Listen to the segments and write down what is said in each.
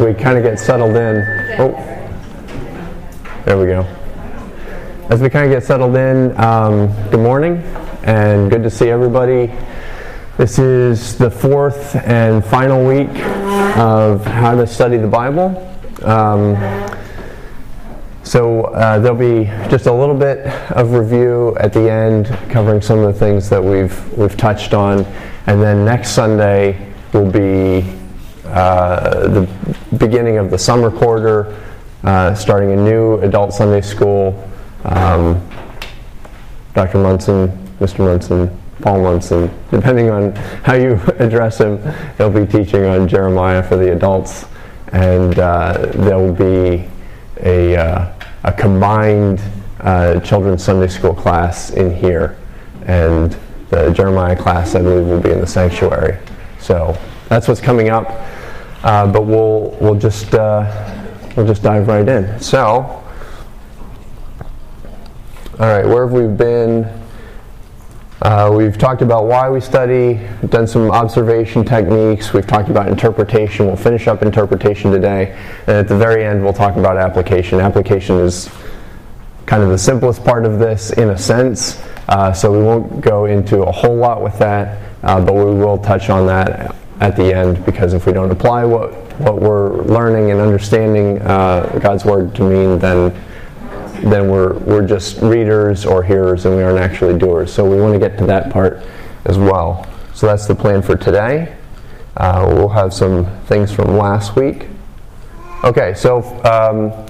As we kind of get settled in. Oh, there we go. As we kind of get settled in, um, good morning and good to see everybody. This is the fourth and final week of how to study the Bible. Um, so uh, there'll be just a little bit of review at the end, covering some of the things that we've we've touched on, and then next Sunday will be uh, the beginning of the summer quarter, uh, starting a new adult Sunday school. Um, Dr. Munson, Mr. Munson, Paul Munson, depending on how you address him, he'll be teaching on Jeremiah for the adults, and uh, there will be a, uh, a combined children's Sunday school class in here, and the Jeremiah class, I believe, will be in the sanctuary. So that's what's coming up. Uh, but we'll we'll just uh, we'll just dive right in. So, all right, where have we been? Uh, we've talked about why we study, done some observation techniques, we've talked about interpretation. We'll finish up interpretation today, and at the very end, we'll talk about application. Application is kind of the simplest part of this in a sense, uh, so we won't go into a whole lot with that, uh, but we will touch on that at the end because if we don't apply what, what we're learning and understanding uh, God's Word to mean, then then we're, we're just readers or hearers and we aren't actually doers. So we want to get to that part as well. So that's the plan for today. Uh, we'll have some things from last week. Okay, so um,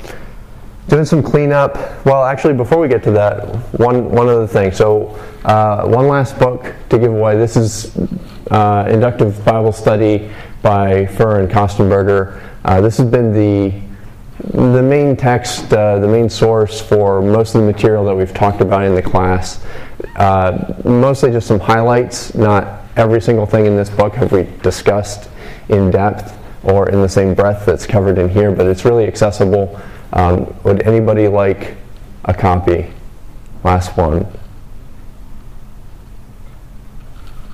doing some cleanup. Well, actually, before we get to that, one one other thing. So, uh, one last book to give away. This is uh, inductive Bible study by Fuhr and Kostenberger. Uh, this has been the the main text, uh, the main source for most of the material that we've talked about in the class. Uh, mostly just some highlights. Not every single thing in this book have we discussed in depth or in the same breadth that's covered in here, but it's really accessible. Um, would anybody like a copy? Last one.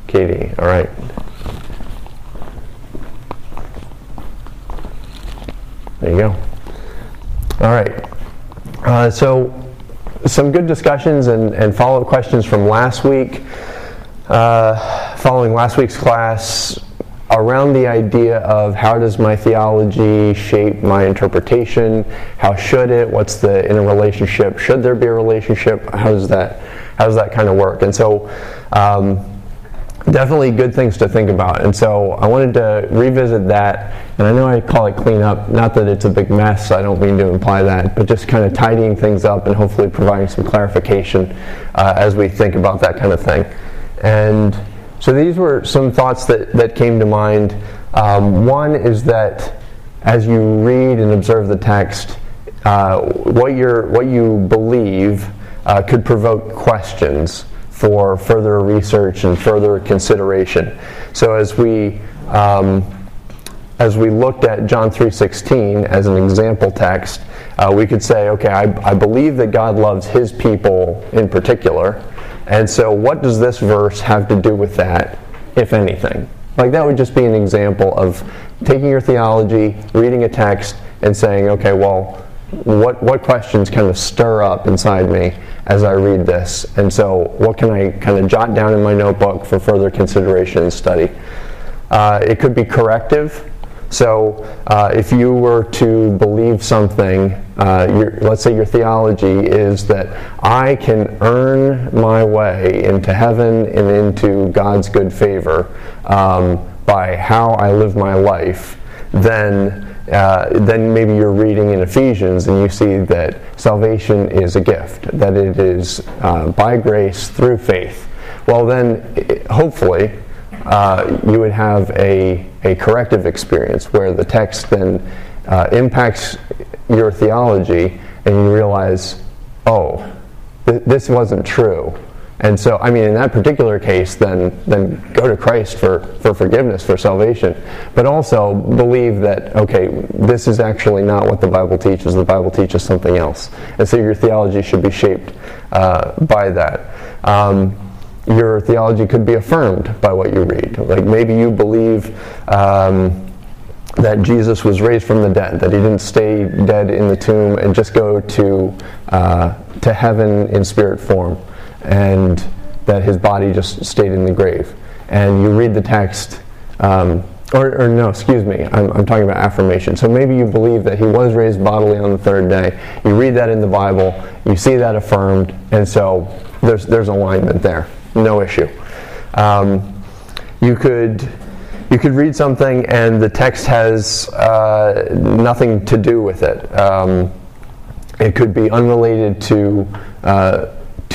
Katie, all right. There you go. All right. Uh, so, some good discussions and, and follow up questions from last week. Uh, following last week's class, around the idea of how does my theology shape my interpretation? How should it? What's the interrelationship? Should there be a relationship? How does that how does that kind of work? And so. Um, definitely good things to think about. And so I wanted to revisit that. And I know I call it cleanup, not that it's a big mess, I don't mean to imply that, but just kind of tidying things up and hopefully providing some clarification uh, as we think about that kind of thing. And so these were some thoughts that, that came to mind. Um, one is that as you read and observe the text, uh, what, you what you believe uh, could provoke questions for further research and further consideration. So as we um, as we looked at John 3:16 as an example text, uh, we could say, okay, I, I believe that God loves His people in particular, and so what does this verse have to do with that, if anything? Like that would just be an example of taking your theology, reading a text, and saying, okay, well, what what questions kind of stir up inside me as I read this. And so, what can I kind of jot down in my notebook for further consideration and study? Uh, it could be corrective. So, uh, if you were to believe something, uh, your, let's say your theology is that I can earn my way into heaven and into God's good favor um, by how I live my life, then uh, then maybe you're reading in Ephesians and you see that salvation is a gift, that it is uh, by grace through faith. Well, then, hopefully, uh, you would have a, a corrective experience where the text then uh, impacts your theology and you realize, oh, th- this wasn't true. And so, I mean, in that particular case, then then go to Christ for, for forgiveness, for salvation. But also believe that, okay, this is actually not what the Bible teaches. The Bible teaches something else. And so your theology should be shaped uh, by that. Um, your theology could be affirmed by what you read. Like maybe you believe. Um, that Jesus was raised from the dead, that he didn't stay dead in the tomb and just go to, uh, to heaven in spirit form, and that his body just stayed in the grave. And you read the text, um, or, or, no, excuse me, I'm, I'm, talking about affirmation. So maybe you believe that he was raised bodily on the third day. You read that in the Bible, you see that affirmed, and so there's, there's alignment there. No issue. Um, you could you could read something and the text has uh, nothing to do with it. Um, it could be unrelated to uh,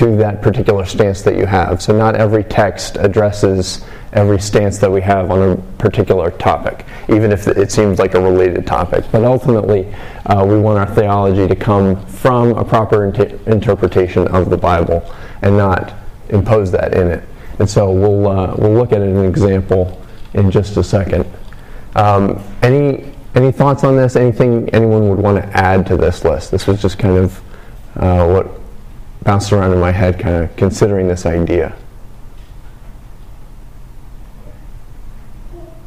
to that particular stance that you have. So not every text addresses every stance that we have on a particular topic, even if it seems like a related topic. But ultimately, uh, we want our theology to come from a proper inter- interpretation of the Bible and not impose that in it. And so we'll uh, we'll look at an example in just a second. Um, any any thoughts on this? Anything anyone would want to add to this list? This was just kind of uh, what bounced around in my head, kind of considering this idea.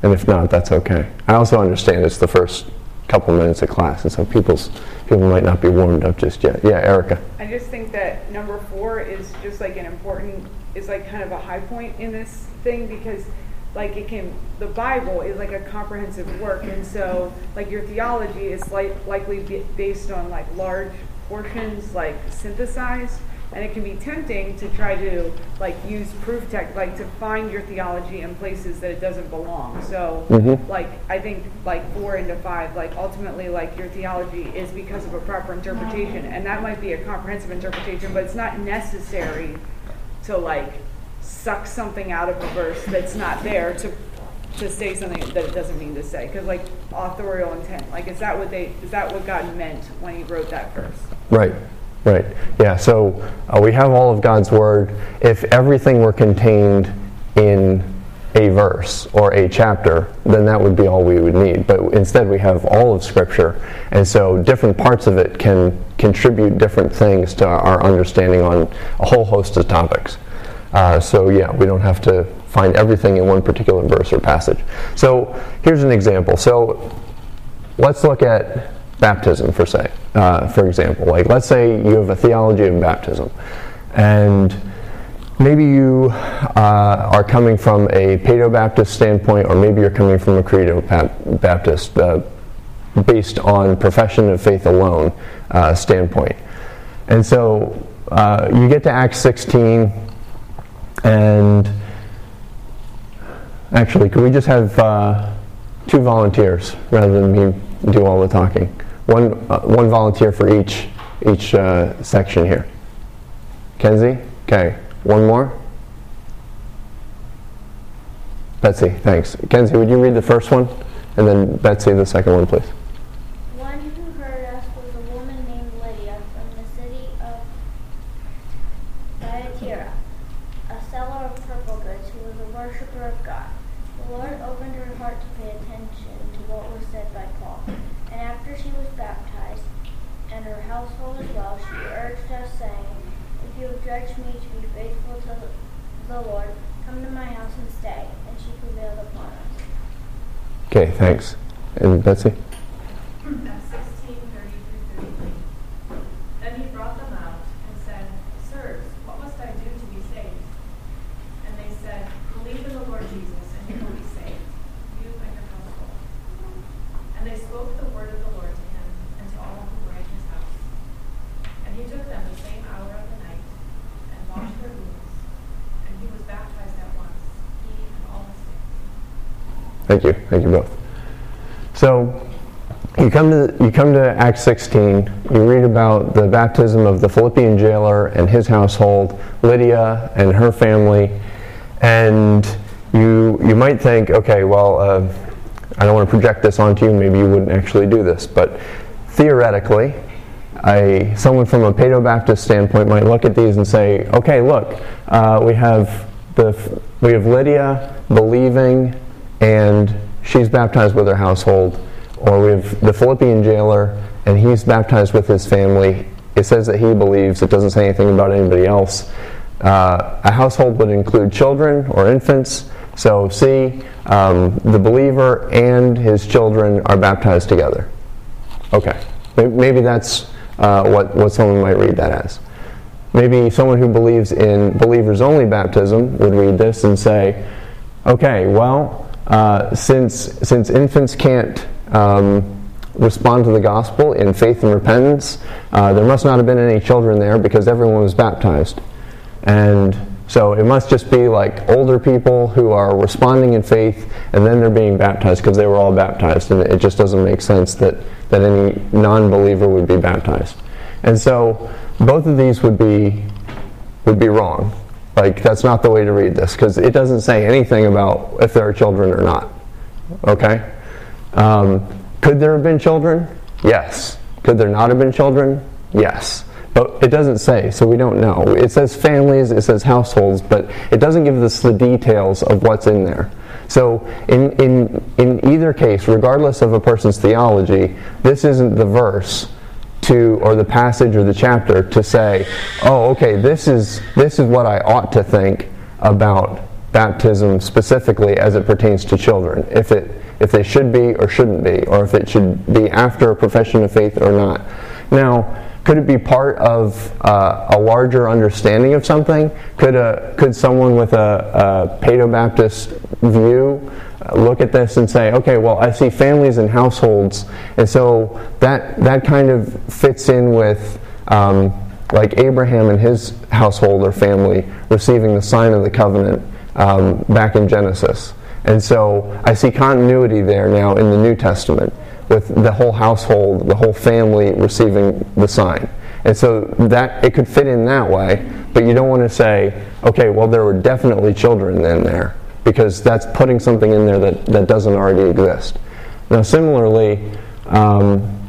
And if not, that's okay. I also understand it's the first couple minutes of class, and so people's people might not be warmed up just yet. Yeah, Erica. I just think that number four is just like an important, is like kind of a high point in this thing because like it can the bible is like a comprehensive work and so like your theology is like likely based on like large portions like synthesized and it can be tempting to try to like use proof tech like to find your theology in places that it doesn't belong. So mm-hmm. like i think like four into five like ultimately like your theology is because of a proper interpretation. And that might be a comprehensive interpretation but it's not necessary to like suck something out of a verse that's not there to to say something that it doesn't mean to say because like authorial intent like is that what they is that what god meant when he wrote that verse? Right right yeah so uh, we have all of god's word. If everything were contained in a verse or a chapter then that would be all we would need but instead we have all of scripture and so different parts of it can contribute different things to our understanding on a whole host of topics. Uh, so yeah, we don't have to find everything in one particular verse or passage. So here's an example. So let's look at baptism for say, uh, for example. Like let's say you have a theology of baptism, and maybe you uh, are coming from a Paedo-Baptist standpoint, or maybe you're coming from a Credo-Baptist, uh, based on profession of faith alone uh, standpoint. And so uh, you get to Acts 16 and actually, could we just have uh, two volunteers rather than me do all the talking? One, uh, one volunteer for each, each uh, section here. Kenzie? Okay. One more? Betsy, thanks. Kenzie, would you read the first one? And then Betsy, the second one, please. Okay, thanks. And Betsy? Thank you. Thank you both. So you come to you come to Acts 16. You read about the baptism of the Philippian jailer and his household, Lydia and her family, and you you might think, okay, well, uh, I don't want to project this onto you. Maybe you wouldn't actually do this, but theoretically, a, someone from a Paedo-Baptist standpoint might look at these and say, okay, look, uh, we have the we have Lydia believing and she's baptized with her household. Or we have the Philippian jailer, and he's baptized with his family. It says that he believes, it doesn't say anything about anybody else. Uh, a household would include children or infants, So, see, um, the believer and his children are baptized together. Okay. Maybe that's uh, what, what someone might read that as. Maybe someone who believes in believers only baptism would read this and say, okay, well, uh, since, since infants can't um, respond to the gospel in faith and repentance, uh, there must not have been any children there because everyone was baptized. And so it must just be like older people who are responding in faith and then they're being baptized because they were all baptized. And it just doesn't make sense that, that any non believer would be baptized. And so both of these would be, would be wrong. Like, that's not the way to read this because it doesn't say anything about if there are children or not. Okay? Um, could there have been children? Yes. Could there not have been children? Yes. But it doesn't say, so we don't know. It says families, it says households, but it doesn't give us the details of what's in there. So, in, in, in either case, regardless of a person's theology, this isn't the verse to, or the passage or the chapter to say, oh, okay, this is, this is what I ought to think about baptism specifically as it pertains to children. If it if they should be or shouldn't be, or if it should be after a profession of faith or not. Now, could it be part of uh, a larger understanding of something? Could, a, could someone with a, a Paedo-Baptist view look at this and say, okay, well, I see families and households, and so that, that kind of fits in with um, like Abraham and his household or family receiving the sign of the covenant um, back in Genesis. And so I see continuity there now in the New Testament with the whole household, the whole family receiving the sign. And so that it could fit in that way, but you don't want to say, okay, well there were definitely children in there because that's putting something in there that, that doesn't already exist. Now similarly, um,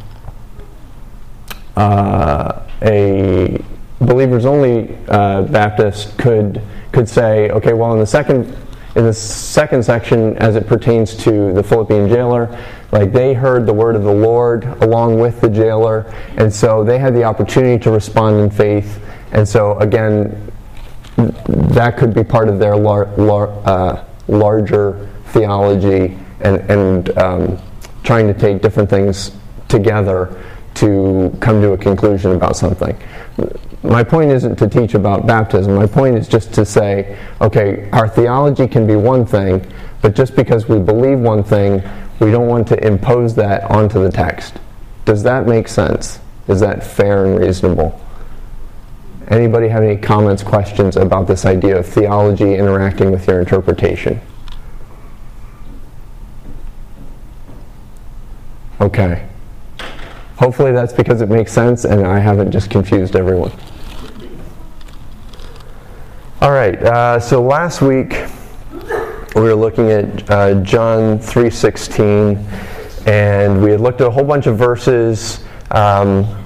uh, a believers only uh, Baptist could could say, okay, well in the second in the second section, as it pertains to the Philippian jailer, like they heard the word of the Lord along with the jailer, and so they had the opportunity to respond in faith. And so, again, that could be part of their lar- lar- uh, larger theology and, and um, trying to take different things together to come to a conclusion about something my point isn't to teach about baptism. My point is just to say, okay, our theology can be one thing, but just because we believe one thing, we don't want to impose that onto the text. Does that make sense? Is that fair and reasonable? Anybody have any comments, questions about this idea of theology interacting with your interpretation? Okay. Hopefully that's because it makes sense and I haven't just confused everyone. All right, uh, so last week we were looking at uh, John 3.16 and we had looked at a whole bunch of verses um,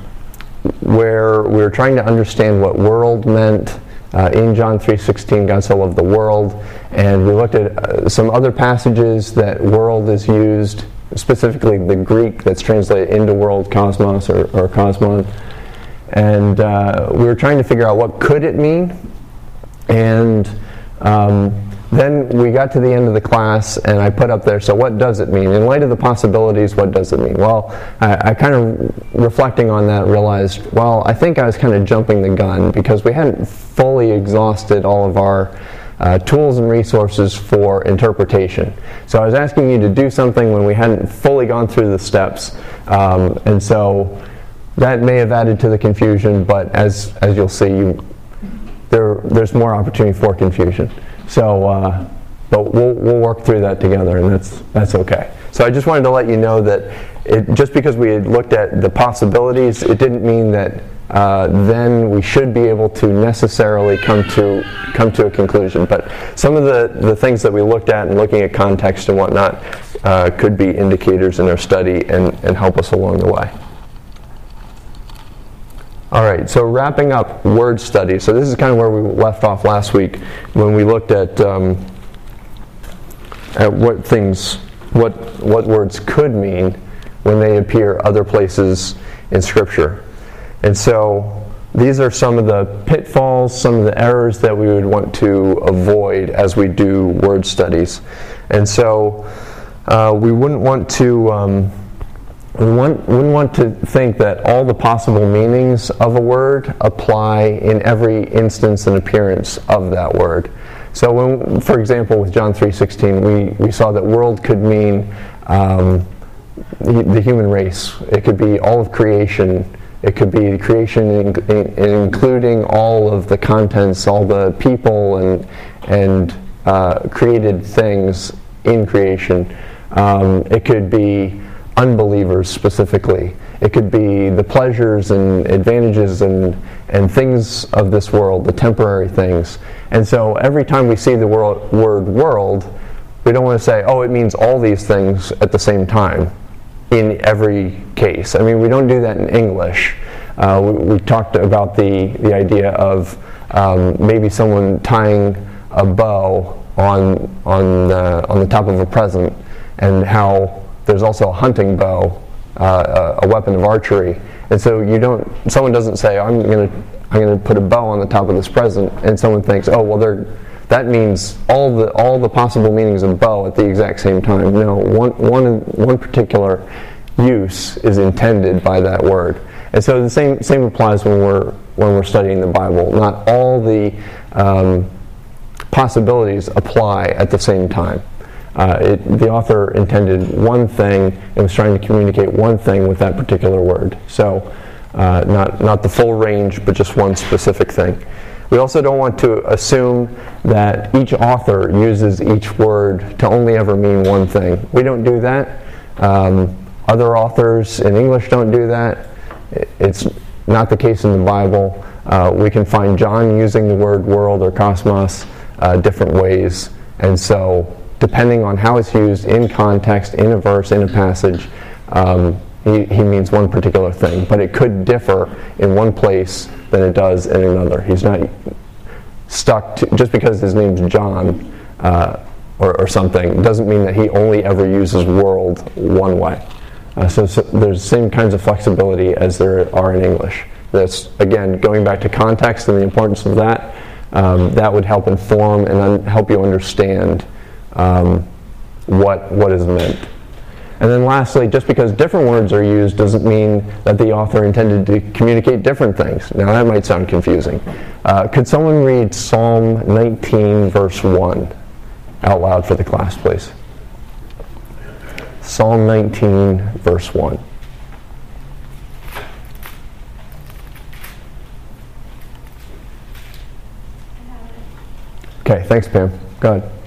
where we were trying to understand what world meant. Uh, in John 3:16, God so loved the world, and we looked at uh, some other passages that world is used, specifically the Greek that's translated into world, cosmos or, or cosmon, and uh, we were trying to figure out what could it mean, and um, then we got to the end of the class, and I put up there, so what does it mean? In light of the possibilities, what does it mean? Well, I, I kind of, reflecting on that, realized, well, I think I was kind of jumping the gun because we hadn't fully exhausted all of our uh, tools and resources for interpretation. So I was asking you to do something when we hadn't fully gone through the steps, um, and so that may have added to the confusion, but as, as you'll see, you, there, there's more opportunity for confusion. So, uh, but we'll, we'll work through that together, and that's, that's okay. So I just wanted to let you know that it, just because we had looked at the possibilities, it didn't mean that uh, then we should be able to necessarily come to come to a conclusion. But some of the, the things that we looked at and looking at context and whatnot uh, could be indicators in our study and, and help us along the way. All right, so wrapping up word study. So this is kind of where we left off last week when we looked at um, at what things, what what words could mean when they appear other places in Scripture. And so these are some of the pitfalls, some of the errors that we would want to avoid as we do word studies. And so uh, we wouldn't want to. Um, we wouldn't want to think that all the possible meanings of a word apply in every instance and appearance of that word. So, when, for example, with John 3:16, we, we saw that world could mean um, the human race. It could be all of creation. It could be creation in, in, including all of the contents, all the people and and uh, created things in creation. Um, it could be unbelievers specifically. It could be the pleasures and advantages and, and things of this world, the temporary things. And so every time we see the world, word world, we don't want to say, oh, it means all these things at the same time in every case. I mean, we don't do that in English. Uh, we, we, talked about the, the idea of um, maybe someone tying a bow on, on, uh, on the top of a present and how there's also a hunting bow, uh, a weapon of archery. And so you don't, someone doesn't say, I'm going to I'm going to put a bow on the top of this present, and someone thinks, oh, well, that means all the, all the possible meanings of bow at the exact same time. No, one, one, one particular use is intended by that word. And so the same, same applies when we're, when we're studying the Bible. Not all the um, possibilities apply at the same time. Uh, it, the author intended one thing and was trying to communicate one thing with that particular word. So, uh, not, not the full range, but just one specific thing. We also don't want to assume that each author uses each word to only ever mean one thing. We don't do that. Um, other authors in English don't do that. It's not the case in the Bible. Uh, we can find John using the word world or cosmos uh, different ways. And so depending on how it's used in context, in a verse, in a passage, um, he, he means one particular thing. But it could differ in one place than it does in another. He's not stuck to, just because his name's John uh, or, or, something, doesn't mean that he only ever uses world one way. Uh, so, so, there's the same kinds of flexibility as there are in English. That's, again, going back to context and the importance of that, um, that would help inform and un- help you understand um, what, what is meant. And then lastly, just because different words are used doesn't mean that the author intended to communicate different things. Now that might sound confusing. Uh, could someone read Psalm 19, verse 1 out loud for the class, please? Psalm 19, verse 1. Okay, thanks, Pam. Go ahead.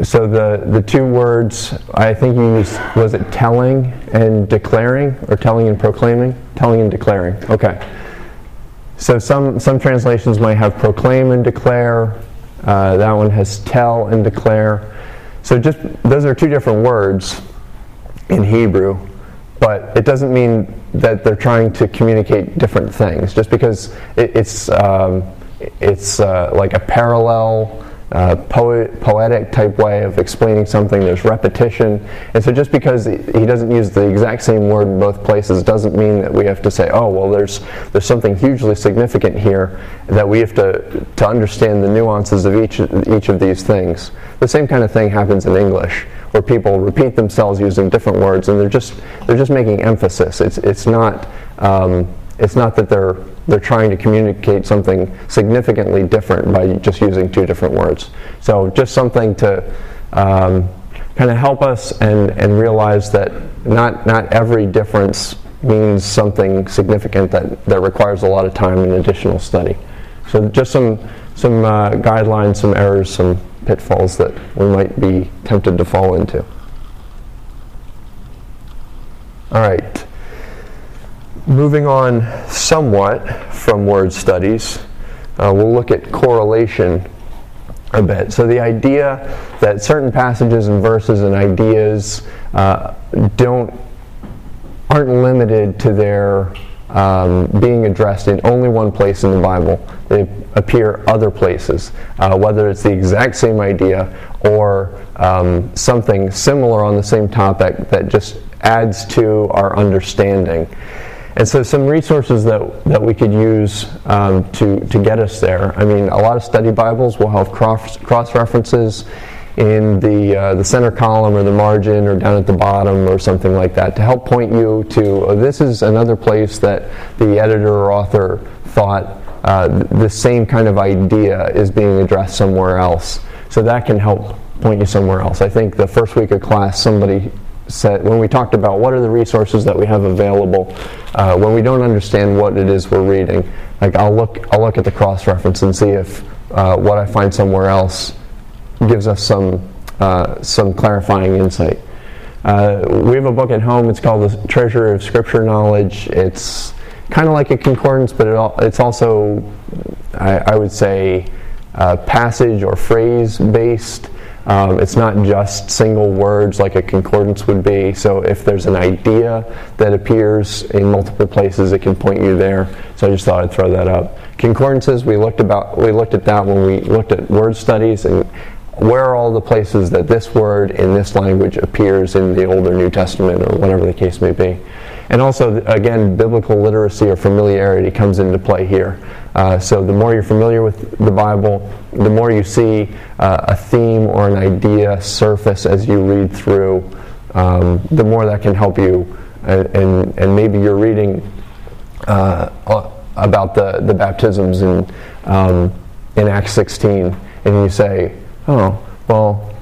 So the, the two words, I think you used, was it telling and declaring, or telling and proclaiming? Telling and declaring, okay. So some, some translations might have proclaim and declare. Uh, that one has tell and declare. So just those are two different words in Hebrew, but it doesn't mean that they're trying to communicate different things. Just because it, it's um, it's uh, like a parallel uh, poet, poetic type way of explaining something. There's repetition. And so just because he doesn't use the exact same word in both places doesn't mean that we have to say, oh, well, there's, there's something hugely significant here that we have to, to understand the nuances of each, each of these things. The same kind of thing happens in English where people repeat themselves using different words and they're just, they're just making emphasis. It's, it's not, um, it's not that they're they're trying to communicate something significantly different by just using two different words. So just something to um, kind of help us and, and realize that not, not every difference means something significant that, that requires a lot of time and additional study. So just some, some uh, guidelines, some errors, some pitfalls that we might be tempted to fall into. All right. Moving on somewhat from word studies, uh, we'll look at correlation a bit. So the idea that certain passages and verses and ideas uh, don't aren't limited to their um, being addressed in only one place in the Bible. They appear other places, uh, whether it's the exact same idea or um, something similar on the same topic that just adds to our understanding. And so, some resources that, that we could use um, to, to get us there. I mean, a lot of study Bibles will have cross, cross references in the, uh, the center column or the margin or down at the bottom or something like that to help point you to oh, this is another place that the editor or author thought uh, the same kind of idea is being addressed somewhere else. So that can help point you somewhere else. I think the first week of class, somebody when we talked about what are the resources that we have available, uh, when we don't understand what it is we're reading, like I'll look, I'll look at the cross reference and see if uh, what I find somewhere else gives us some, uh, some clarifying insight. Uh, we have a book at home. It's called The Treasure of Scripture Knowledge. It's kind of like a concordance, but it it's also, I, I would say, passage or phrase based. Um, it's not just single words like a concordance would be. So if there's an idea that appears in multiple places, it can point you there. So I just thought I'd throw that up. Concordances, we looked about we looked at that when we looked at word studies and where are all the places that this word in this language appears in the Old or New Testament or whatever the case may be. And also, again, biblical literacy or familiarity comes into play here. Uh, so the more you're familiar with the Bible, the more you see uh, a theme or an idea surface as you read through, um, the more that can help you. And, and, and maybe you're reading uh, about the, the baptisms in, um, in Acts 16, and you say, oh, well,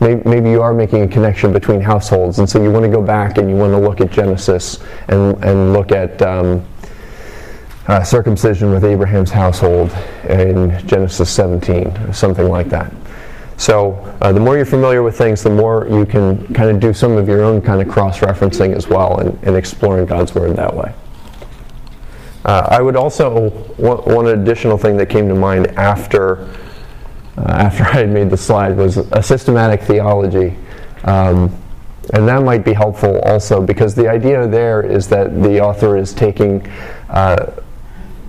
maybe you are making a connection between households, and so you want to go back and you want to look at Genesis and, and look at um, uh, circumcision with Abraham's household in Genesis 17, something like that. So uh, the more you're familiar with things, the more you can kind of do some of your own kind of cross-referencing as well and, and exploring God's Word that way. Uh, I would also, one, one additional thing that came to mind after uh, after I had made the slide was a systematic theology. Um, and that might be helpful also because the idea there is that the author is taking uh,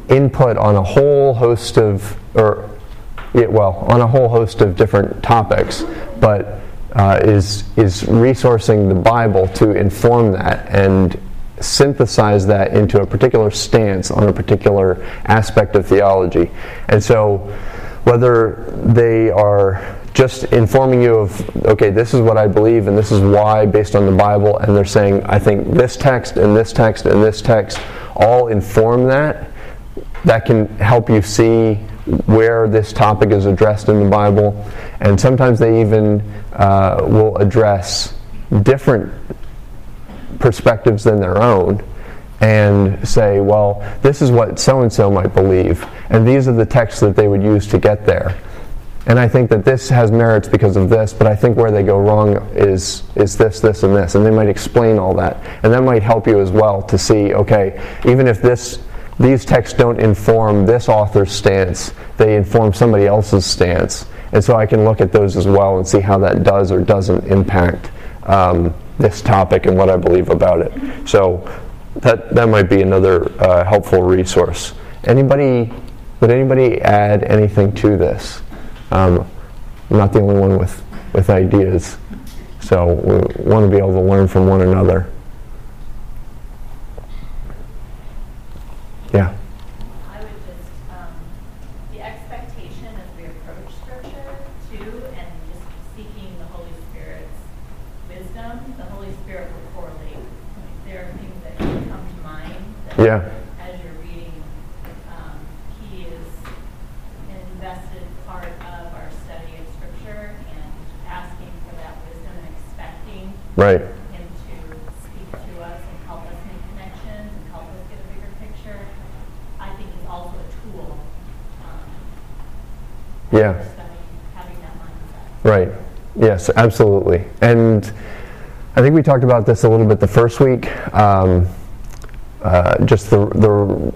input on a whole host of, or well, on a whole host of different topics, but uh, is is resourcing the Bible to inform that and synthesize that into a particular stance on a particular aspect of theology. And so whether they are just informing you of, okay, this is what I believe and this is why based on the Bible, and they're saying, I think this text and this text and this text all inform that, that can help you see where this topic is addressed in the Bible. And sometimes they even uh, will address different perspectives than their own and say, well, this is what so and so might believe, and these are the texts that they would use to get there. And I think that this has merits because of this, but I think where they go wrong is, is this, this, and this. And they might explain all that. And that might help you as well to see, okay, even if this, these texts don't inform this author's stance, they inform somebody else's stance. And so I can look at those as well and see how that does or doesn't impact um, this topic and what I believe about it. So that that might be another uh, helpful resource. Anybody? Would anybody add anything to this? Um, I'm not the only one with with ideas, so we want to be able to learn from one another. Yeah. I would just, um, the expectation as we approach Scripture, too, and just seeking the Holy Spirit's wisdom, the Holy Spirit will correlate. Like, there are things that come to mind. yeah. As you're reading, um, he is an invested part of our study of Scripture and asking for that wisdom and expecting right. him to speak to us and help us make connections and help us get a bigger picture. I think he's also a tool. Um, yeah. Right. Yes, absolutely. And I think we talked about this a little bit the first week. Um, uh, just the, the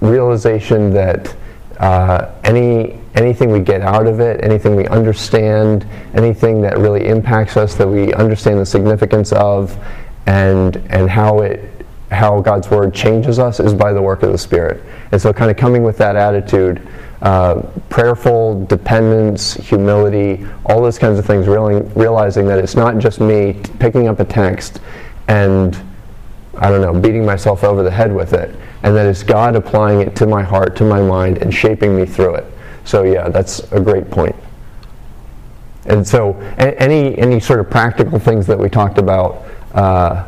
realization that uh, any anything we get out of it, anything we understand, anything that really impacts us, that we understand the significance of, and and how it how God's Word changes us is by the work of the Spirit. And so, kind of coming with that attitude, uh, prayerful dependence, humility, all those kinds of things, really, realizing that it's not just me picking up a text and, I don't know, beating myself over the head with it, and that it's God applying it to my heart, to my mind, and shaping me through it. So, yeah, that's a great point. And so, any, any sort of practical things that we talked about. Uh,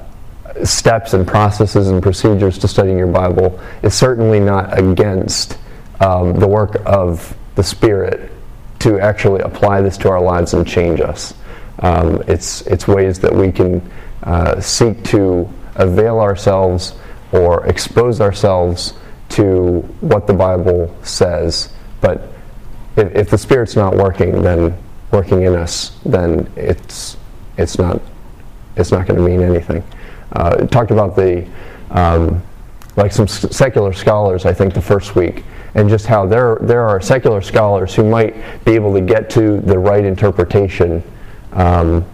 steps and processes and procedures to studying your Bible is certainly not against um, the work of the Spirit to actually apply this to our lives and change us. Um, it's, it's ways that we can uh, seek to avail ourselves or expose ourselves to what the Bible says. But if, if the Spirit's not working, then working in us, then it's, it's not, it's not going to mean anything uh, talked about the um, like some secular scholars, I think, the first week, and just how there there are secular scholars who might be able to get to the right interpretation um,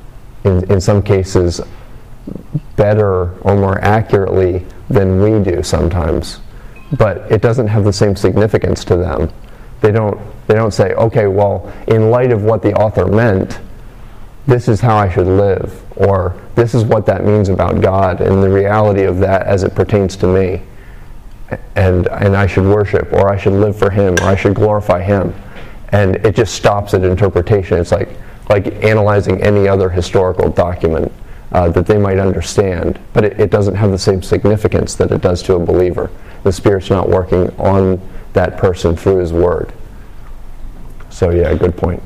in in some cases better or more accurately than we do sometimes, but it doesn't have the same significance to them. They don't they don't say, okay, well, in light of what the author meant, this is how I should live, or this is what that means about God and the reality of that as it pertains to me. And, and I should worship, or I should live for Him, or I should glorify Him. And it just stops at interpretation. It's like, like analyzing any other historical document uh, that they might understand, but it, it doesn't have the same significance that it does to a believer. The Spirit's not working on that person through His Word. So, yeah, good point.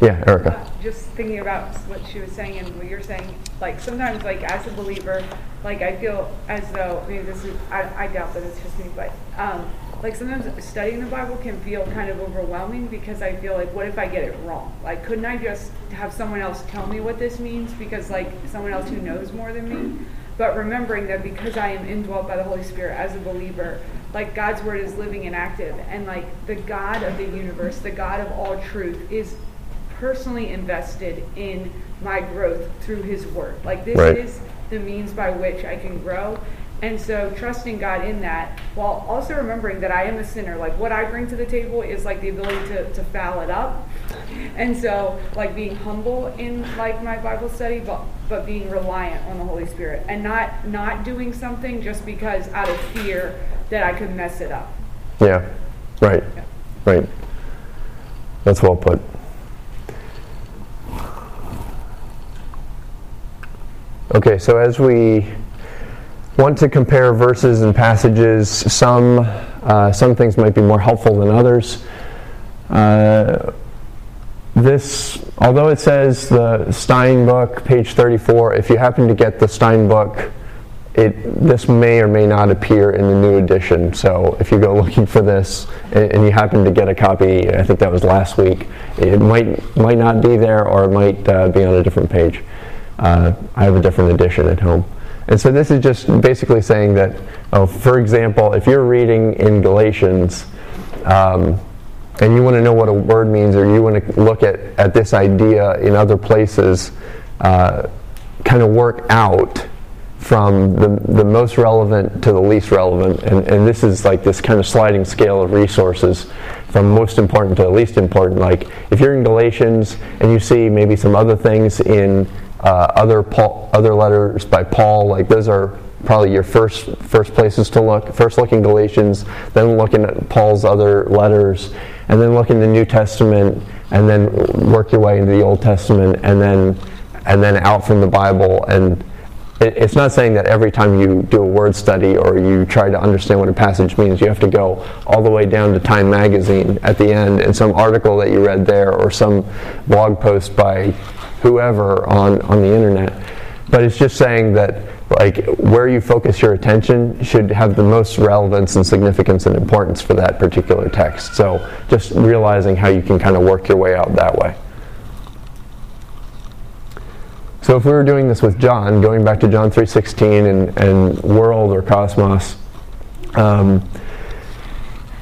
Yeah, Erica. Thinking about what she was saying and what you're saying, like sometimes, like as a believer, like I feel as though maybe this is I, I doubt that it's just me, but um, like sometimes studying the Bible can feel kind of overwhelming because I feel like what if I get it wrong? Like couldn't I just have someone else tell me what this means because like someone else who knows more than me? But remembering that because I am indwelt by the Holy Spirit as a believer, like God's word is living and active, and like the God of the universe, the God of all truth, is personally invested in my growth through His Word. Like this right. is the means by which I can grow. And so trusting God in that while also remembering that I am a sinner. Like what I bring to the table is like the ability to, to foul it up. And so like being humble in like my Bible study, but but being reliant on the Holy Spirit and not not doing something just because out of fear that I could mess it up. Yeah. Right. Yeah. Right. That's well put. Okay, so as we want to compare verses and passages, some, uh, some things might be more helpful than others. Uh, this, although it says the Stein book, page 34, if you happen to get the Stein book, it, this may or may not appear in the new edition. So if you go looking for this and, and you happen to get a copy, I think that was last week, it might, might not be there or it might uh, be on a different page. Uh, I have a different edition at home. And so this is just basically saying that, oh, for example, if you're reading in Galatians um, and you want to know what a word means or you want to look at, at this idea in other places, uh, kind of work out from the, the most relevant to the least relevant. And, and this is like this kind of sliding scale of resources from most important to least important. Like if you're in Galatians and you see maybe some other things in uh, other Paul, other letters by Paul, like those are probably your first first places to look. First look in Galatians, then looking at Paul's other letters, and then look in the New Testament, and then work your way into the Old Testament, and then and then out from the Bible. And it, it's not saying that every time you do a word study or you try to understand what a passage means, you have to go all the way down to Time Magazine at the end and some article that you read there or some blog post by whoever on, on the internet. But it's just saying that like where you focus your attention should have the most relevance and significance and importance for that particular text. So just realizing how you can kind of work your way out that way. So if we were doing this with John, going back to John 3.16 and, and world or cosmos, um,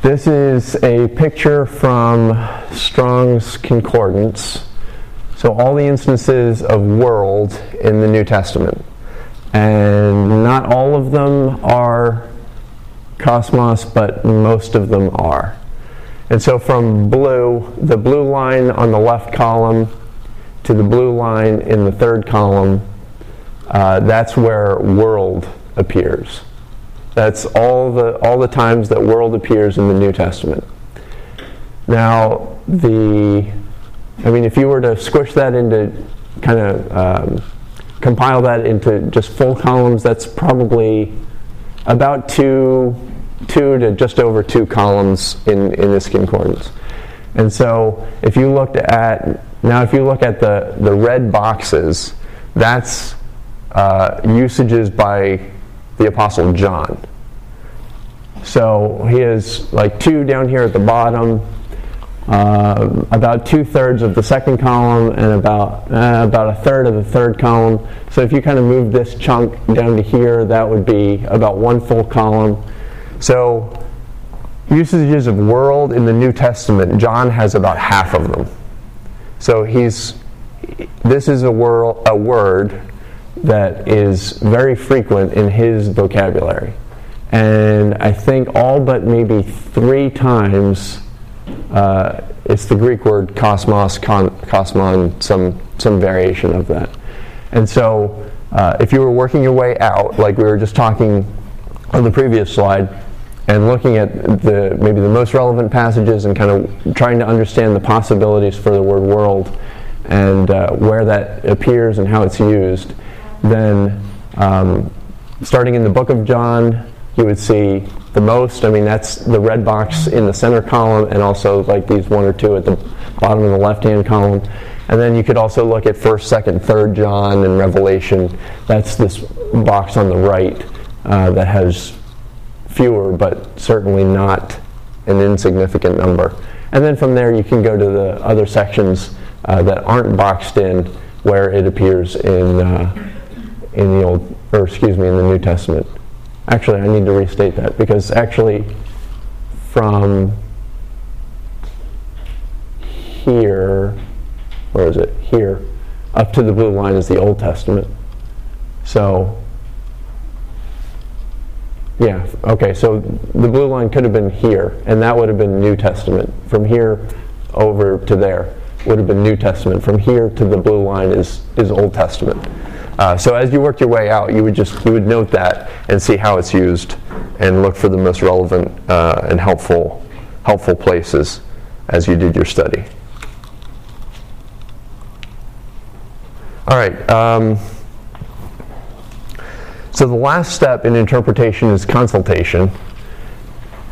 this is a picture from Strong's Concordance so all the instances of world in the New Testament. and not all of them are cosmos, but most of them are. And so from blue, the blue line on the left column to the blue line in the third column, uh, that's where world appears. That's all the, all the times that world appears in the New Testament. Now, the, I mean, if you were to squish that into kind of um, compile that into just full columns, that's probably about two, two to just over two columns in, in this concordance. And so if you looked at, now if you look at the, the red boxes, that's uh, usages by the Apostle John. So he has like two down here at the bottom, uh, about two thirds of the second column, and about uh, about a third of the third column. So if you kind of move this chunk down to here, that would be about one full column. So usages of world in the New Testament, John has about half of them. So he's this is a, wor- a word that is very frequent in his vocabulary. And I think all but maybe three times uh, it's the Greek word cosmos, con, cosmon, some, some variation of that. And so uh, if you were working your way out, like we were just talking on the previous slide, and looking at the maybe the most relevant passages and kind of trying to understand the possibilities for the word world and uh, where that appears and how it's used, then um, starting in the book of John, you would see the most. I mean, that's the red box in the center column, and also like these one or two at the bottom of the left-hand column. And then you could also look at first, second, third John and Revelation. That's this box on the right uh, that has fewer, but certainly not an insignificant number. And then from there, you can go to the other sections uh, that aren't boxed in, where it appears in uh, in the old, or excuse me, in the New Testament. Actually, I need to restate that because actually, from here, where is it? Here, up to the blue line is the Old Testament. So, yeah, okay, so the blue line could have been here, and that would have been New Testament. From here over to there would have been New Testament. From here to the blue line is, is Old Testament. Uh, so as you work your way out, you would just you would note that and see how it's used, and look for the most relevant uh, and helpful helpful places as you did your study. All right. Um, so the last step in interpretation is consultation.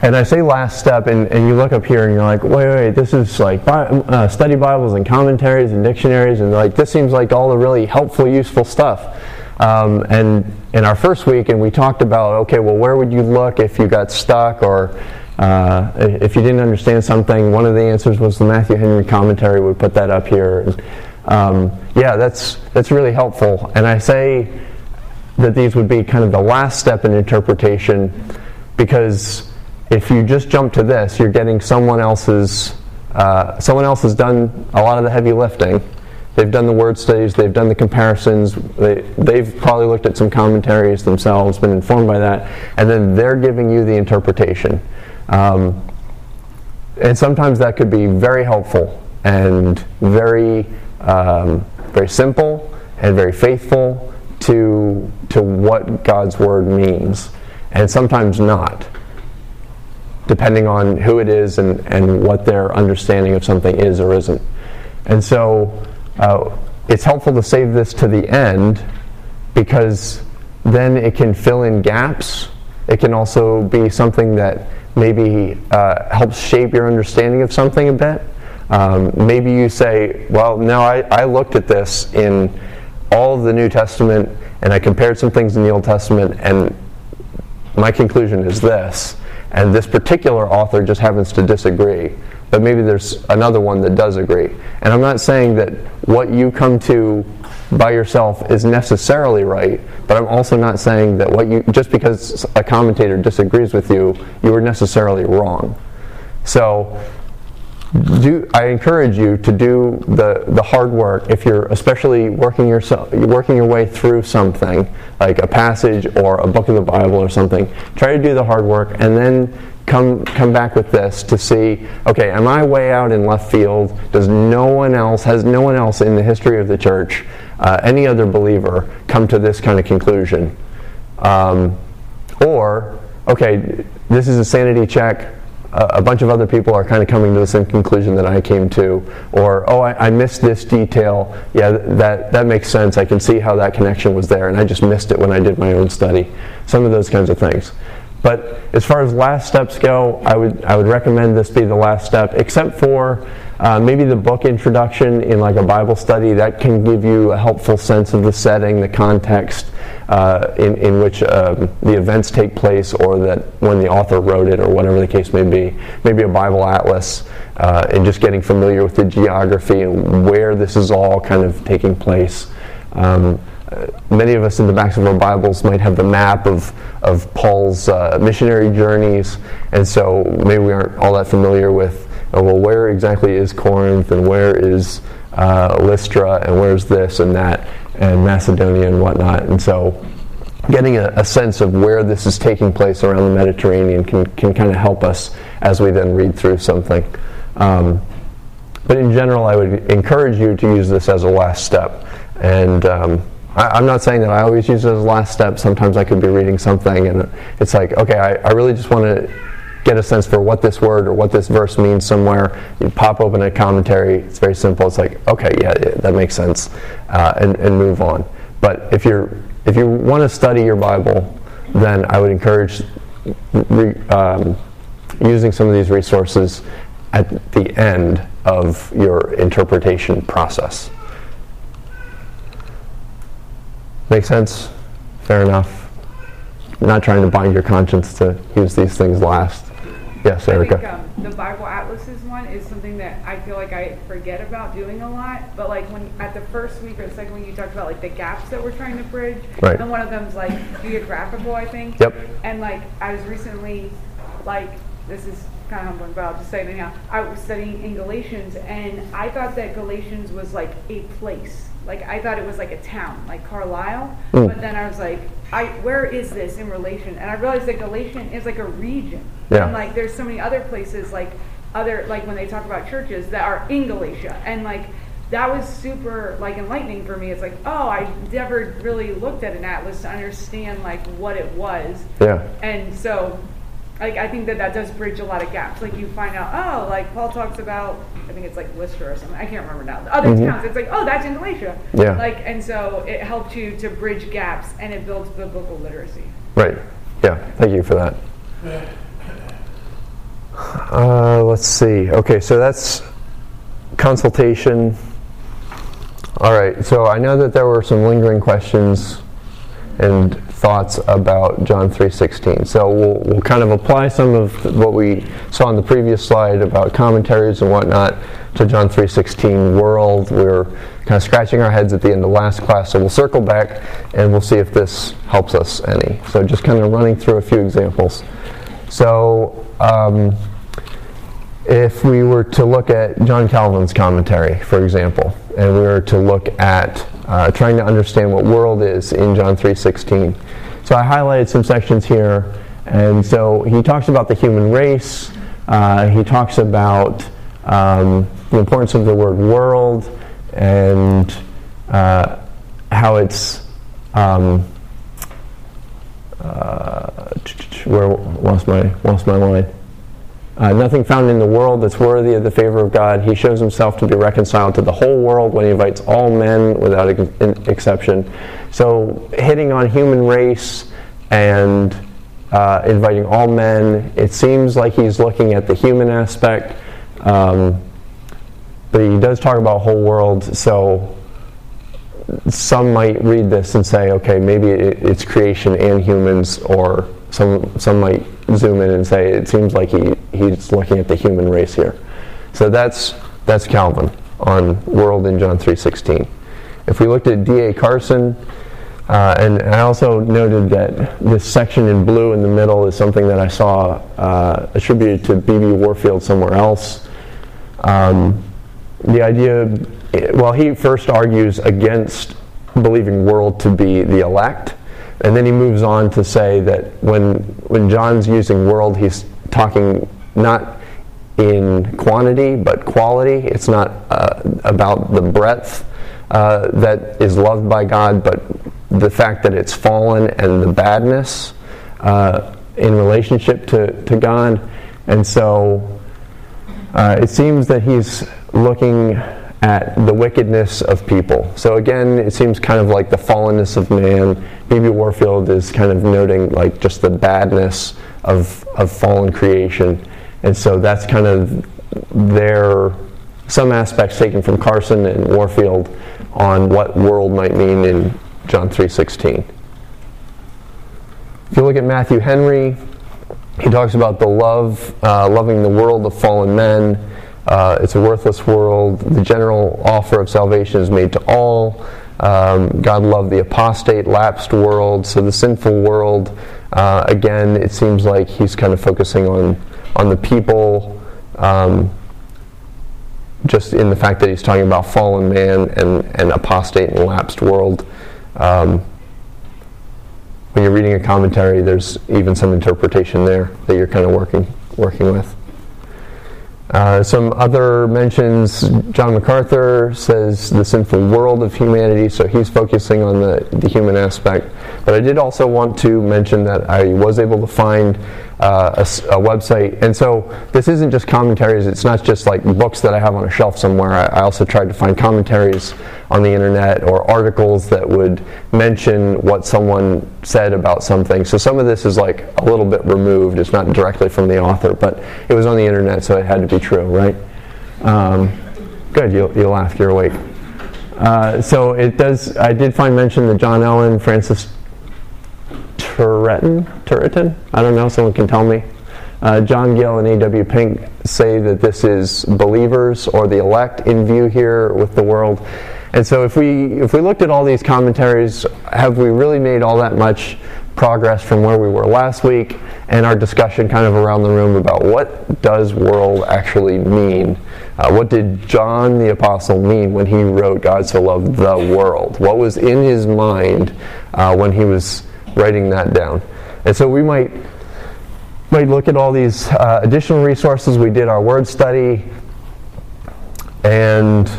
And I say last step, and, and you look up here and you're like, wait, wait, this is like uh, study Bibles and commentaries and dictionaries, and like this seems like all the really helpful, useful stuff. Um, and in our first week, and we talked about, okay, well, where would you look if you got stuck or uh, if you didn't understand something? One of the answers was the Matthew Henry commentary would put that up here. And, um, yeah, that's that's really helpful. And I say that these would be kind of the last step in interpretation because if you just jump to this, you're getting someone else's. Uh, someone else has done a lot of the heavy lifting. They've done the word studies, they've done the comparisons, they, they've probably looked at some commentaries themselves, been informed by that, and then they're giving you the interpretation. Um, and sometimes that could be very helpful and very, um, very simple and very faithful to, to what God's Word means, and sometimes not depending on who it is and, and what their understanding of something is or isn't. And so uh, it's helpful to save this to the end because then it can fill in gaps. It can also be something that maybe uh, helps shape your understanding of something a bit. Um, maybe you say, well, no, I, I looked at this in all of the New Testament and I compared some things in the Old Testament, and my conclusion is this and this particular author just happens to disagree. But maybe there's another one that does agree. And I'm not saying that what you come to by yourself is necessarily right, but I'm also not saying that what you just because a commentator disagrees with you, you are necessarily wrong. So do I encourage you to do the, the hard work if you're especially working yourself working your way through something like a passage or a book of the Bible or something. Try to do the hard work and then come come back with this to see okay am I way out in left field? Does no one else has no one else in the history of the church uh, any other believer come to this kind of conclusion? Um, or okay this is a sanity check a bunch of other people are kind of coming to the same conclusion that I came to, or oh, I, I, missed this detail. Yeah, that that makes sense. I can see how that connection was there, and I just missed it when I did my own study. Some of those kinds of things. But as far as last steps go, I would I would recommend this be the last step, except for uh, maybe the book introduction in like a Bible study that can give you a helpful sense of the setting, the context uh, in, in which um, the events take place, or that when the author wrote it, or whatever the case may be. Maybe a Bible atlas, uh, and just getting familiar with the geography and where this is all kind of taking place. Um, uh, many of us in the backs of our Bibles might have the map of, of Paul's uh, missionary journeys, and so maybe we aren't all that familiar with, well, where exactly is Corinth, and where is uh, Lystra, and where's this and that and Macedonia and whatnot. And so getting a, a, sense of where this is taking place around the Mediterranean can, can kind of help us as we then read through something. Um, but in general, I would encourage you to use this as a last step. And um, I, am not saying that I always use it as a last step. Sometimes I could be reading something and it's like, okay, I, I really just want to get a sense for what this word or what this verse means somewhere. You pop open a commentary. It's very simple. It's like, okay, yeah, that makes sense, uh, and, and move on. But if you're if you want to study your Bible, then I would encourage re, um, using some of these resources at the end of your interpretation process. Make sense? Fair enough. I'm not trying to bind your conscience to use these things last. Yes, Erica. I think, um, the Bible Atlases one is something that I feel like I forget about doing a lot. But like when at the first week or the second week, you talked about like the gaps that we're trying to bridge, right. and one of them's like geographical, I think. Yep. And like I was recently, like this is kind of humbling, but I'll just say it anyhow. I was studying in Galatians, and I thought that Galatians was like a place. Like I thought it was like a town, like Carlisle. Mm. But then I was like, I where is this in relation? And I realized that Galatian is like a region. Yeah. And like there's so many other places like other like when they talk about churches that are in Galatia and like that was super like enlightening for me. It's like, oh, I never really looked at an atlas to understand like what it was. Yeah. And so like I think that that does bridge a lot of gaps. Like you find out, oh, like Paul talks about, I think it's like Lystra or something. I can't remember now. The other mm-hmm. towns, it's like, oh, that's in Galatia. Yeah. Like, and so it helps you to bridge gaps, and it builds biblical literacy. Right. Yeah. Thank you for that. Uh, let's see. Okay, so that's consultation. All right. So I know that there were some lingering questions and thoughts about John 3:16. So we'll, we'll kind of apply some of what we saw on the previous slide about commentaries and whatnot to John 3:16 world. We are kind of scratching our heads at the end of last class, so we'll circle back and we'll see if this helps us any. So just kind of running through a few examples. So. Um, if we were to look at John Calvin's commentary, for example, and we were to look at uh, trying to understand what world is in John 3:16. So I highlighted some sections here, and so he talks about the human race. Uh, he talks about um, the importance of the word world and uh, how it's um, uh, where lost my lost my line. Uh, nothing found in the world that's worthy of the favor of God. He shows himself to be reconciled to the whole world when he invites all men without ex- exception. So, hitting on human race and uh, inviting all men, it seems like he's looking at the human aspect, um, but he does talk about whole world. So, some might read this and say, okay, maybe it's creation and humans, or some some might zoom in and say it seems like he, he's looking at the human race here. So that's that's Calvin on world in John 3:16. If we looked at D.A. Carson, uh, and I also noted that this section in blue in the middle is something that I saw uh, attributed to B.B. Warfield somewhere else. Um, the idea, well, he first argues against believing world to be the elect, and then he moves on to say that when when John's using world, he's talking not in quantity but quality. It's not uh, about the breadth uh, that is loved by God, but the fact that it's fallen and the badness uh, in relationship to, to God. And so uh, it seems that he's looking at the wickedness of people. So again, it seems kind of like the fallenness of man. Maybe Warfield is kind of noting like just the badness of, of fallen creation. And so that's kind of their some aspects taken from Carson and Warfield on what world might mean in John 3:16. If you look at Matthew Henry, he talks about the love, uh, loving the world of fallen men. Uh, it's a worthless world. The general offer of salvation is made to all. Um, God loved the apostate, lapsed world. So the sinful world, uh, again, it seems like he's kind of focusing on on the people. Um, just in the fact that he's talking about fallen man and, and apostate and lapsed world. Um, when you're reading a commentary, there's even some interpretation there that you're kind of working working with. Uh, some other mentions, John MacArthur says the sinful world of humanity, so he's focusing on the, the human aspect. But I did also want to mention that I was able to find uh, a, a, website, and so this isn't just commentaries, it's not just like books that I have on a shelf somewhere. I, I also tried to find commentaries on the internet or articles that would mention what someone said about something. So some of this is like a little bit removed, it's not directly from the author, but it was on the internet, so it had to be true, right? Um, good, you, you laughed, you're awake. Uh, so it does. I did find mention that John Owen, Francis Turretin, Turretin. I don't know. Someone can tell me. Uh, John Gill and A.W. Pink say that this is believers or the elect in view here with the world. And so, if we if we looked at all these commentaries, have we really made all that much progress from where we were last week? And our discussion kind of around the room about what does world actually mean? Uh, what did John the apostle mean when he wrote "God so loved the world"? What was in his mind uh, when he was writing that down? And so we might might look at all these uh, additional resources. We did our word study, and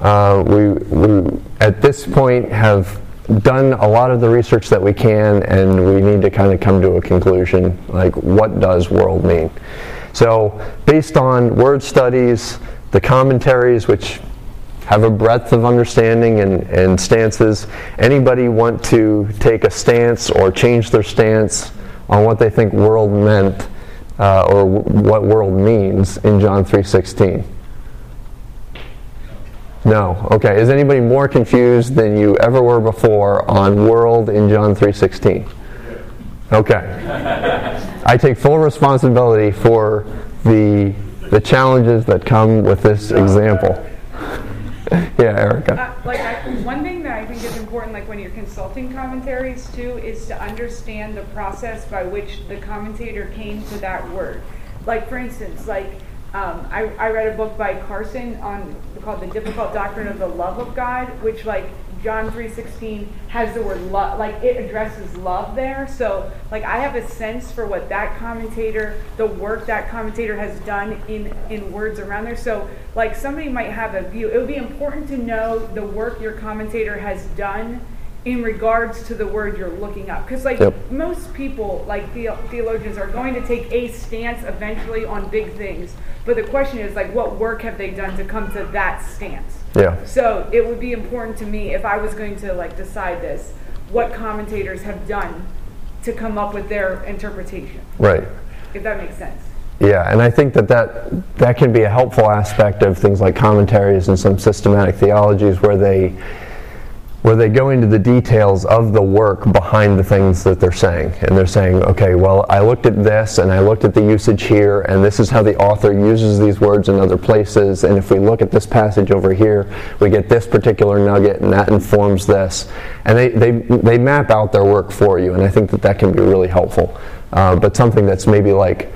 uh, we, we, at this point, have done a lot of the research that we can, and we need to kind of come to a conclusion like, what does world mean? So, based on word studies, the commentaries, which have a breadth of understanding and, and stances, anybody want to take a stance or change their stance on what they think world meant uh, or w- what world means in John 3:16? No. Okay. Is anybody more confused than you ever were before on world in John 3:16? Okay. I take full responsibility for the the challenges that come with this example. yeah, Erica. Uh, like I, one thing that I think is important, like when you're consulting commentaries too, is to understand the process by which the commentator came to that word. Like for instance, like um, I, I read a book by Carson on called The Difficult Doctrine of the Love of God, which like John 3:16 has the word love, like it addresses love there. So like I have a sense for what that commentator, the work that commentator has done in in words around there. So like somebody might have a view. It would be important to know the work your commentator has done in regards to the word you're looking up because like yep. most people like the- theologians are going to take a stance eventually on big things but the question is like what work have they done to come to that stance yeah. So it would be important to me if i was going to like decide this what commentators have done to come up with their interpretation. Right. If that makes sense. Yeah, and I think that, that that can be a helpful aspect of things like commentaries and some systematic theologies where they where they go into the details of the work behind the things that they're saying. And they're saying, okay, well, I looked at this and I looked at the usage here, and this is how the author uses these words in other places. And if we look at this passage over here, we get this particular nugget, and that informs this. And they, they, they map out their work for you, and I think that that can be really helpful. Uh, but something that's maybe like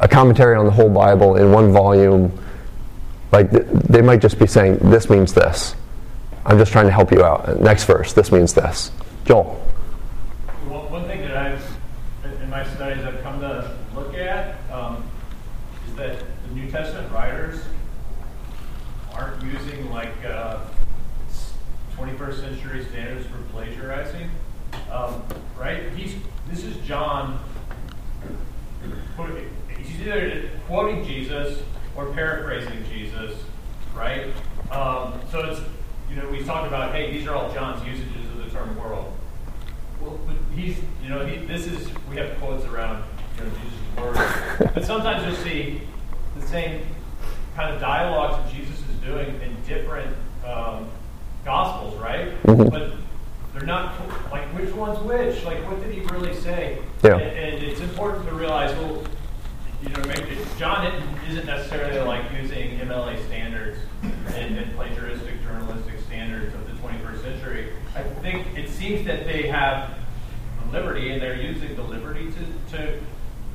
a commentary on the whole Bible in one volume Like th- they might just be saying, this means this. I'm just trying to help you out. Next verse, this means this. Joel. One, thing that I've, in my studies, I've come to look at um, is that the New Testament writers aren't using like uh, 21st century standards for plagiarizing, um, right? He's this is John. He's either quoting Jesus or paraphrasing Jesus, right? Um, so it's you know we talked about hey these are all John's usages of the term world. Well, but he's you know he, this is we have quotes around you know Jesus' words, but sometimes you'll see the same kind of dialogues that Jesus is doing in different um, gospels, right? Mhm. But they're not like which one's which. Like what did he really say? Yeah. And, and it's important to realize well you know, maybe John isn't necessarily like using MLA standards and, and, plagiaristic journalistic standards of the 21st century. I think it seems that they have liberty, and they're using the liberty to, to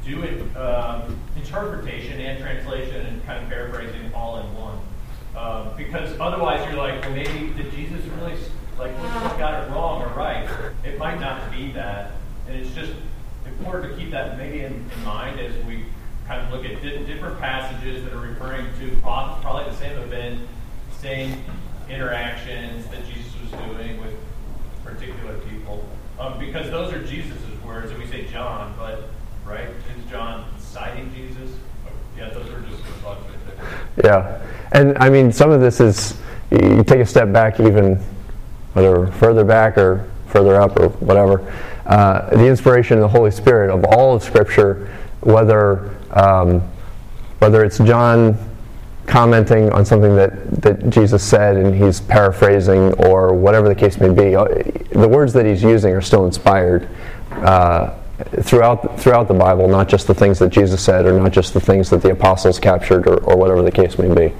do it, um, interpretation and translation and kind of paraphrasing all in one. Um, because otherwise, you're like, well, maybe did Jesus really like got it wrong or right? It might not be that, and it's just important to keep that maybe in, in mind as we kind of look at di- different passages that are referring to probably the same event, same interactions that Jesus was doing with particular people. Um, because those are Jesus' words, and we say John, but, right? Is John citing Jesus? Yeah, those are just there. Yeah. And I mean, some of this is, you take a step back, even whether further back or further up or whatever, uh, the inspiration of the Holy Spirit of all of Scripture, whether um, whether it's John commenting on something that, that Jesus said and he's paraphrasing or whatever the case may be, uh, the words that he's using are still inspired uh, throughout, throughout the Bible, not just the things that Jesus said or not just the things that the apostles captured or, or whatever the case may be.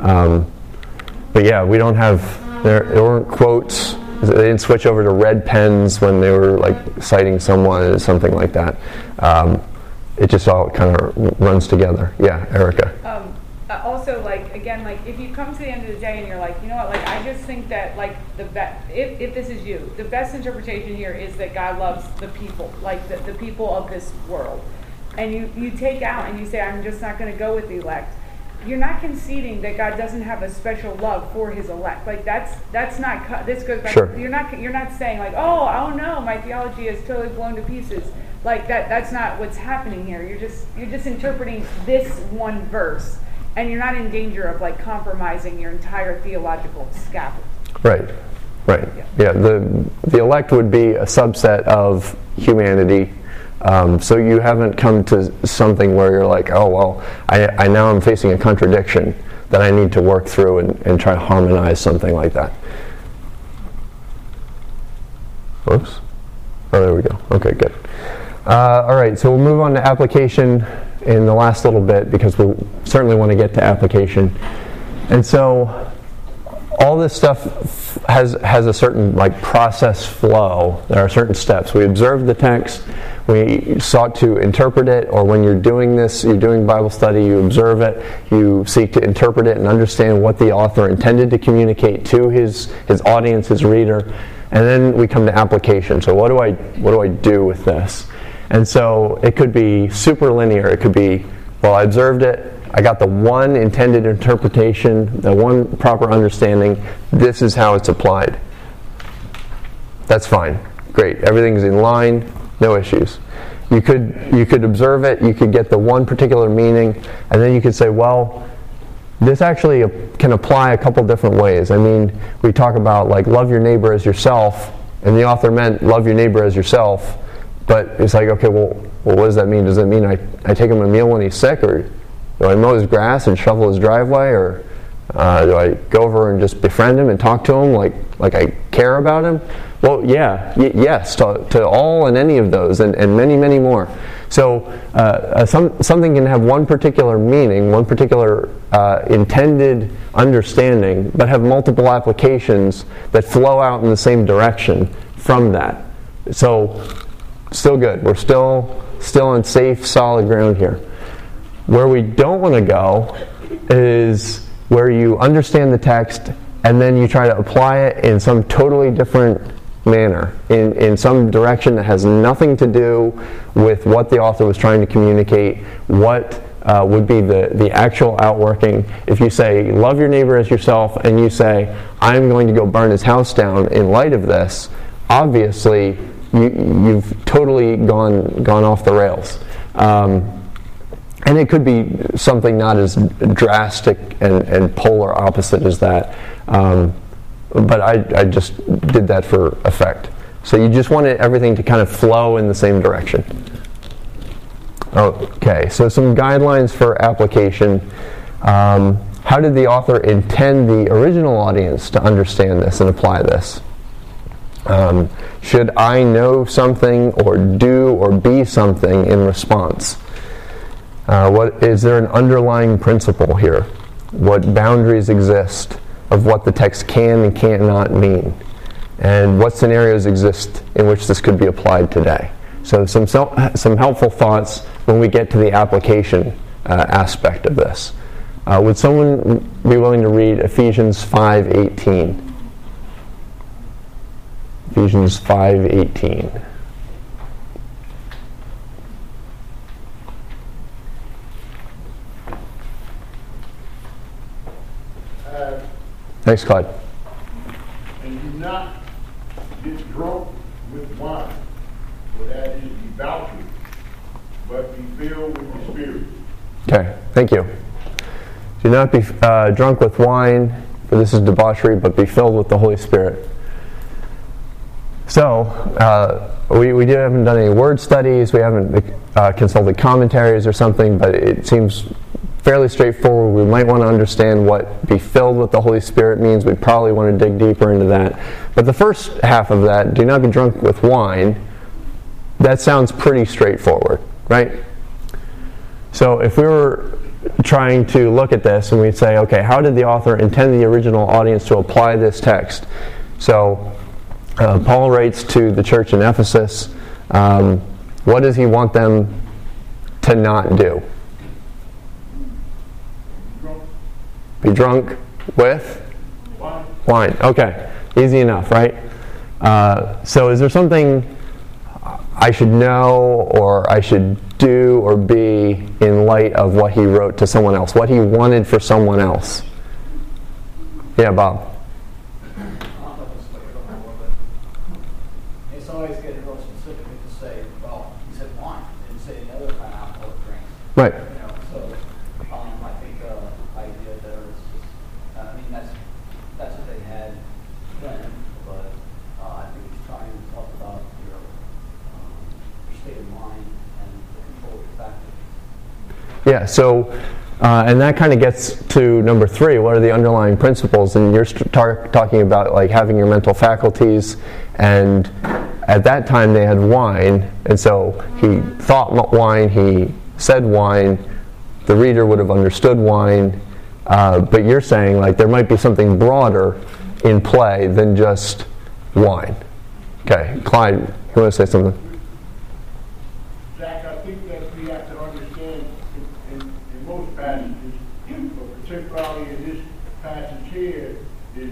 Um, but yeah, we don't have, there, there weren't quotes. They didn't switch over to red pens when they were like citing someone or something like that. Um, it just all kind of runs together. Yeah, Erica. Um, uh, also, like again, like if you come to the end of the day and you're like, you know what, like I just think that like the best, if, if this is you, the best interpretation here is that God loves the people, like the, the people of this world, and you you take out and you say, I'm just not going to go with the elect. You're not conceding that God doesn't have a special love for His elect. Like that's that's not. This goes back. Sure. You're not you're not saying like, oh, oh no, my theology is totally blown to pieces. Like that. That's not what's happening here. You're just you're just interpreting this one verse, and you're not in danger of like compromising your entire theological scaffold. Right, right. Yeah. Yeah, the, the elect would be a subset of humanity. Um, so you haven't come to something where you're like, oh, well, I, I now I'm facing a contradiction that I need to work through and, and try to harmonize something like that. Whoops. Oh, there we go. Okay, good. Uh, all right, so we'll move on to application in the last little bit because we certainly want to get to application. And so all this stuff has has a certain like process flow. There are certain steps. We observe the text, we sought to interpret it, or when you're doing this, you're doing Bible study, you observe it, you seek to interpret it and understand what the author intended to communicate to his his audience, his reader, and then we come to application. So what do I what do I do with this? And so it could be super linear. It could be, well, I observed it, I got the one intended interpretation, the one proper understanding. This is how it's applied. That's fine. Great. Everything's in line, no issues. You could you could observe it, you could get the one particular meaning, and then you could say, well, this actually can apply a couple different ways. I mean, we talk about like love your neighbor as yourself, and the author meant love your neighbor as yourself, but it's like, okay, well, well what does that mean? Does that mean I, I take him a meal when he's sick, or do I mow his grass and shovel his driveway, or uh, do I go over and just befriend him and talk to him like, like I care about him? Well, yeah, y- yes, to, to all and any of those, and, and many, many more. So uh, uh, some, something can have one particular meaning, one particular uh, intended understanding, but have multiple applications that flow out in the same direction from that. So still good. We're still still on safe, solid ground here. Where we don't want to go is where you understand the text and then you try to apply it in some totally different manner, in, in some direction that has nothing to do with what the author was trying to communicate, what uh, would be the, the actual outworking. If you say, love your neighbor as yourself, and you say, I'm going to go burn his house down in light of this, obviously you, have totally gone, gone off the rails. Um, and it could be something not as drastic and, and polar opposite as that. Um, but I, I just did that for effect. So you just wanted everything to kind of flow in the same direction. Okay, so some guidelines for application. Um, how did the author intend the original audience to understand this and apply this? Um, should I know something or do or be something in response? Uh, what is there an underlying principle here? What boundaries exist of what the text can and cannot mean? And what scenarios exist in which this could be applied today? So, some, some helpful thoughts when we get to the application uh, aspect of this. Uh, would someone be willing to read Ephesians 5:18? Ephesians 5:18. Uh, Thanks, Clyde. And do not get drunk with wine, for that is debauchery, but be filled with the Spirit. Okay, thank you. Do not be uh, drunk with wine, for this is debauchery, but be filled with the Holy Spirit. So, uh, we, we haven't done any word studies, we haven't uh, consulted commentaries or something, but it seems fairly straightforward. We might want to understand what be filled with the Holy Spirit means. We probably want to dig deeper into that. But the first half of that, do not be drunk with wine, that sounds pretty straightforward, right? So if we were trying to look at this and we'd say, okay, how did the author intend the original audience to apply this text? So uh, Paul writes to the church in Ephesus. Um, what does he want them to not do? Be drunk with Wine. wine. Okay, easy enough, right? Uh, so, is there something I should know or I should do or be in light of what he wrote to someone else? What he wanted for someone else? Yeah, Bob. Right. So I think idea there is just, I mean, that's what they had but I think trying to talk about state of mind and the control of. Yeah. So. Uh, and that kind of gets to number three. What are the underlying principles? And you're tar- talking about like having your mental faculties, and at that time they had wine, and so he thought wine, he said wine, the reader would have understood wine. Uh, but you're saying like there might be something broader in play than just wine. Okay, Clyde, you want to say something? Jack, I think that we have to understand in, in, most passages, but particularly in this passage here, is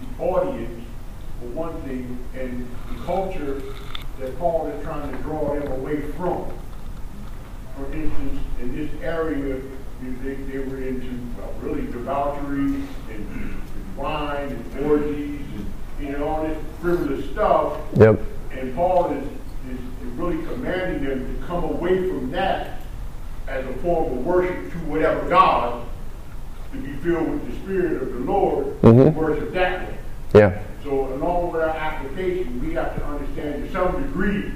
the audience, for one thing, and the culture that Paul is trying to draw them away from for instance, in this area, they, they were into well, really debauchery and, and wine and orgies and you know all this frivolous stuff. Yep. And Paul is, is, is really commanding them to come away from that as a form of worship to whatever God, to be filled with the Spirit of the Lord, mm-hmm. worship that way. Yeah. So along with our application, we have to understand to some degree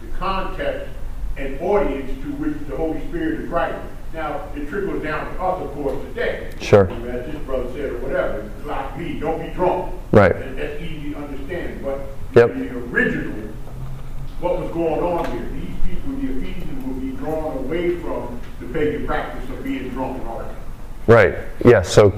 the context an audience to which the Holy Spirit is writing. Now, it trickles down to us, of course, today. Sure. As this brother said, or whatever, like me, don't be drunk. Right. And that's easy to understand. But yep. the original, what was going on here, these people, the Ephesians, would be drawn away from the pagan practice of being drunk and all that. Right. Yes. So,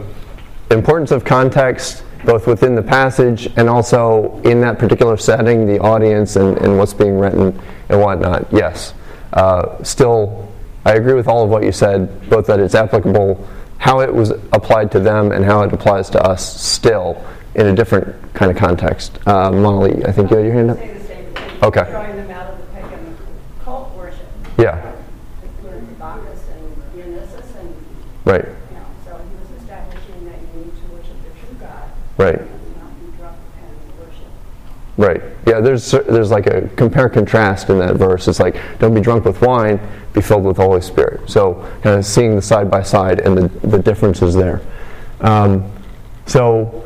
importance of context, both within the passage and also in that particular setting, the audience and, and what's being written and whatnot. Yes. Uh, still, I agree with all of what you said, both that it's applicable how it was applied to them and how it applies to us still in a different kind of context. Uh, Molly, I think you had your hand up. Say the same thing. Okay. Drawing them out of the pagan cult worship. Yeah. Bacchus and Dionysus and, Right, you know, so he was establishing that you need to worship the true God. right. and Not be drunk and worship. Right. Yeah, there's there's like a compare contrast in that verse. It's like don't be drunk with wine, be filled with the Holy Spirit. So kind of seeing the side by side and the, the differences there. Um, so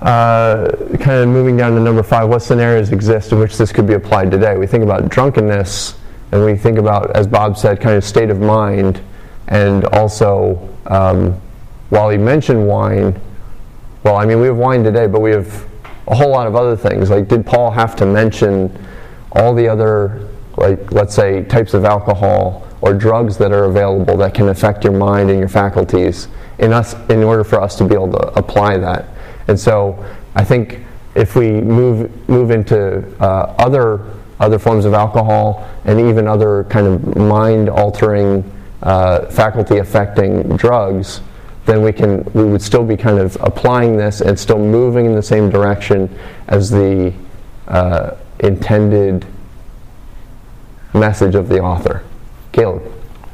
uh, kind of moving down to number five, what scenarios exist in which this could be applied today? We think about drunkenness and we think about, as Bob said, kind of state of mind and also um, while he mentioned wine, well, I mean, we have wine today, but we have a whole lot of other things. Like, did Paul have to mention all the other, like, let's say, types of alcohol or drugs that are available that can affect your mind and your faculties in us, in order for us to be able to apply that? And so, I think if we move move into uh, other other forms of alcohol and even other kind of mind altering, uh, faculty affecting drugs then we can we would still be kind of applying this and still moving in the same direction as the uh, intended message of the author. Caleb.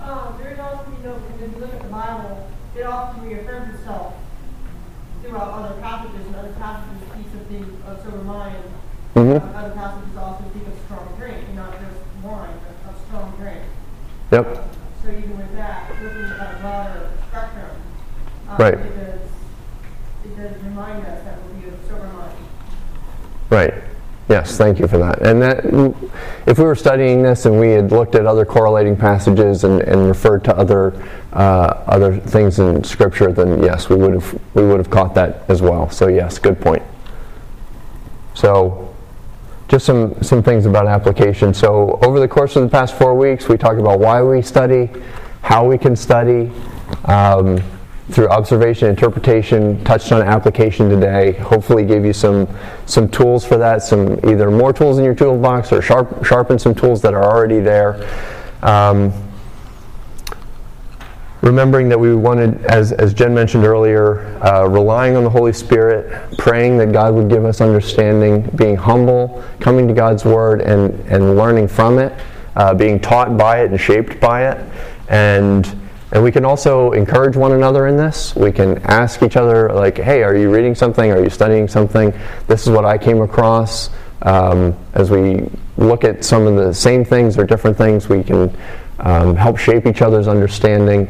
Um, also, you know, because if you look at the Bible, it often reaffirms itself throughout other passages, and other passages speak of sober mind. Mhm. Um, other passages also speak of strong drink, not just wine, but of strong drink. Yep. So even with that, looking at a broader spectrum, um, Right. does, it does remind us that of sober. Right. Yes, thank you for that. And that, if we were studying this and we had looked at other correlating passages and, and referred to other uh, other things in Scripture, then yes, we would have we would have caught that as well. So yes, good point. So, just some some things about application. So over the course of the past four weeks, we talked about why we study, how we can study. Um, through observation, interpretation, touched on application today. Hopefully, gave you some some tools for that. Some either more tools in your toolbox or sharp, sharpen some tools that are already there. Um, remembering that we wanted, as as Jen mentioned earlier, uh, relying on the Holy Spirit, praying that God would give us understanding, being humble, coming to God's Word and and learning from it, uh, being taught by it and shaped by it, and and we can also encourage one another in this. We can ask each other, like, hey, are you reading something? Are you studying something? This is what I came across. Um, as we look at some of the same things or different things, we can um, help shape each other's understanding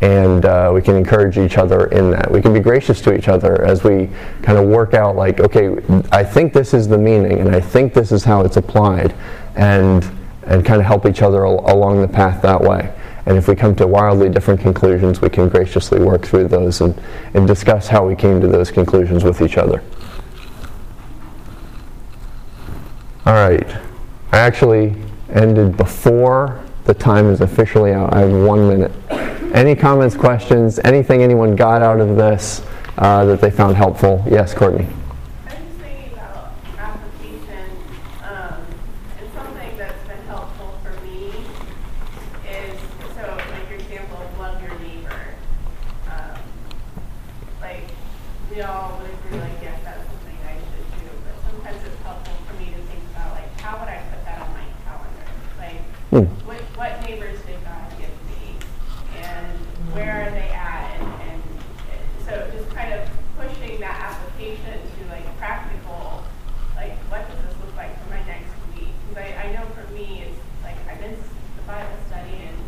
and uh, we can encourage each other in that. We can be gracious to each other as we kind of work out, like, okay, I think this is the meaning and I think this is how it's applied, and, and kind of help each other al- along the path that way. And if we come to wildly different conclusions, we can graciously work through those and, and discuss how we came to those conclusions with each other. All right. I actually ended before the time is officially out. I have one minute. Any comments, questions, anything anyone got out of this uh, that they found helpful? Yes, Courtney. I'm just thinking about application, um, and something that's been helpful for me is, so like your example of love your neighbor. Um, like, we all would agree, like, yes, that's something I should do, but sometimes it's helpful for me to think about, like, how would I put that on my calendar? Like, Hmm. what, what neighbors did God give me? And where are they at? And, and so just kind of pushing that application to like practical, like what does this look like for my next week? Because I, I know for me, it's like I'm in the Bible study and,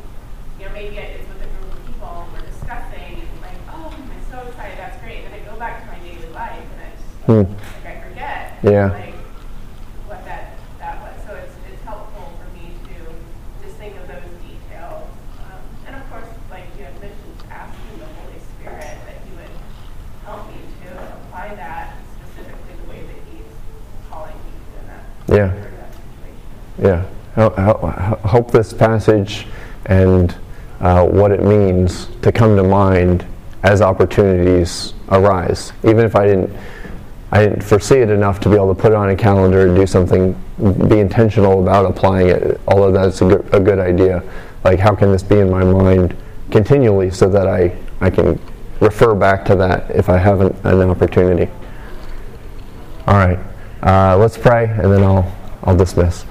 you know, maybe it's with a group of people and we're discussing and like, oh, I'm so excited, that's great. And then I go back to my daily life and it's Hmm. like I forget. Yeah. Like what that, that was. So it's, it's helpful for me to just think of those details. Um, and of course, like you had mentioned, asking the Holy Spirit that He would help me to apply that specifically the way that He's calling me to in that, Yeah. or that situation. Yeah. Ho- ho- ho- Hope this passage and uh, what it means to come to mind as opportunities arise. Even if I didn't, I didn't foresee it enough to be able to put it on a calendar and do something, be intentional about applying it. Although that's a good, a good idea. Like, how can this be in my mind continually so that I I can refer back to that if I have an, an opportunity. All right, uh, let's pray, and then I'll I'll dismiss.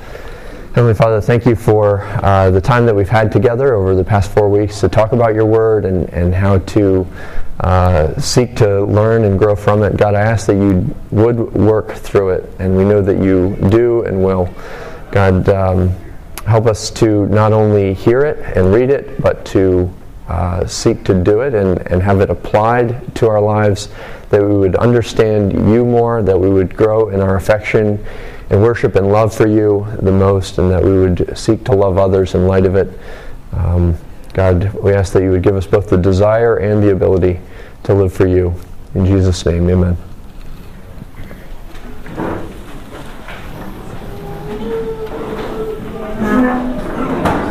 Heavenly Father, thank you for uh, the time that we've had together over the past four weeks to talk about your word and, and how to uh, seek to learn and grow from it. God, I ask that you would work through it, and we know that you do and will. God, um, help us to not only hear it and read it, but to uh, seek to do it and, and have it applied to our lives, that we would understand you more, that we would grow in our affection and worship and love for you the most, and that we would seek to love others in light of it. Um, God, we ask that you would give us both the desire and the ability to live for you. In Jesus' name, amen.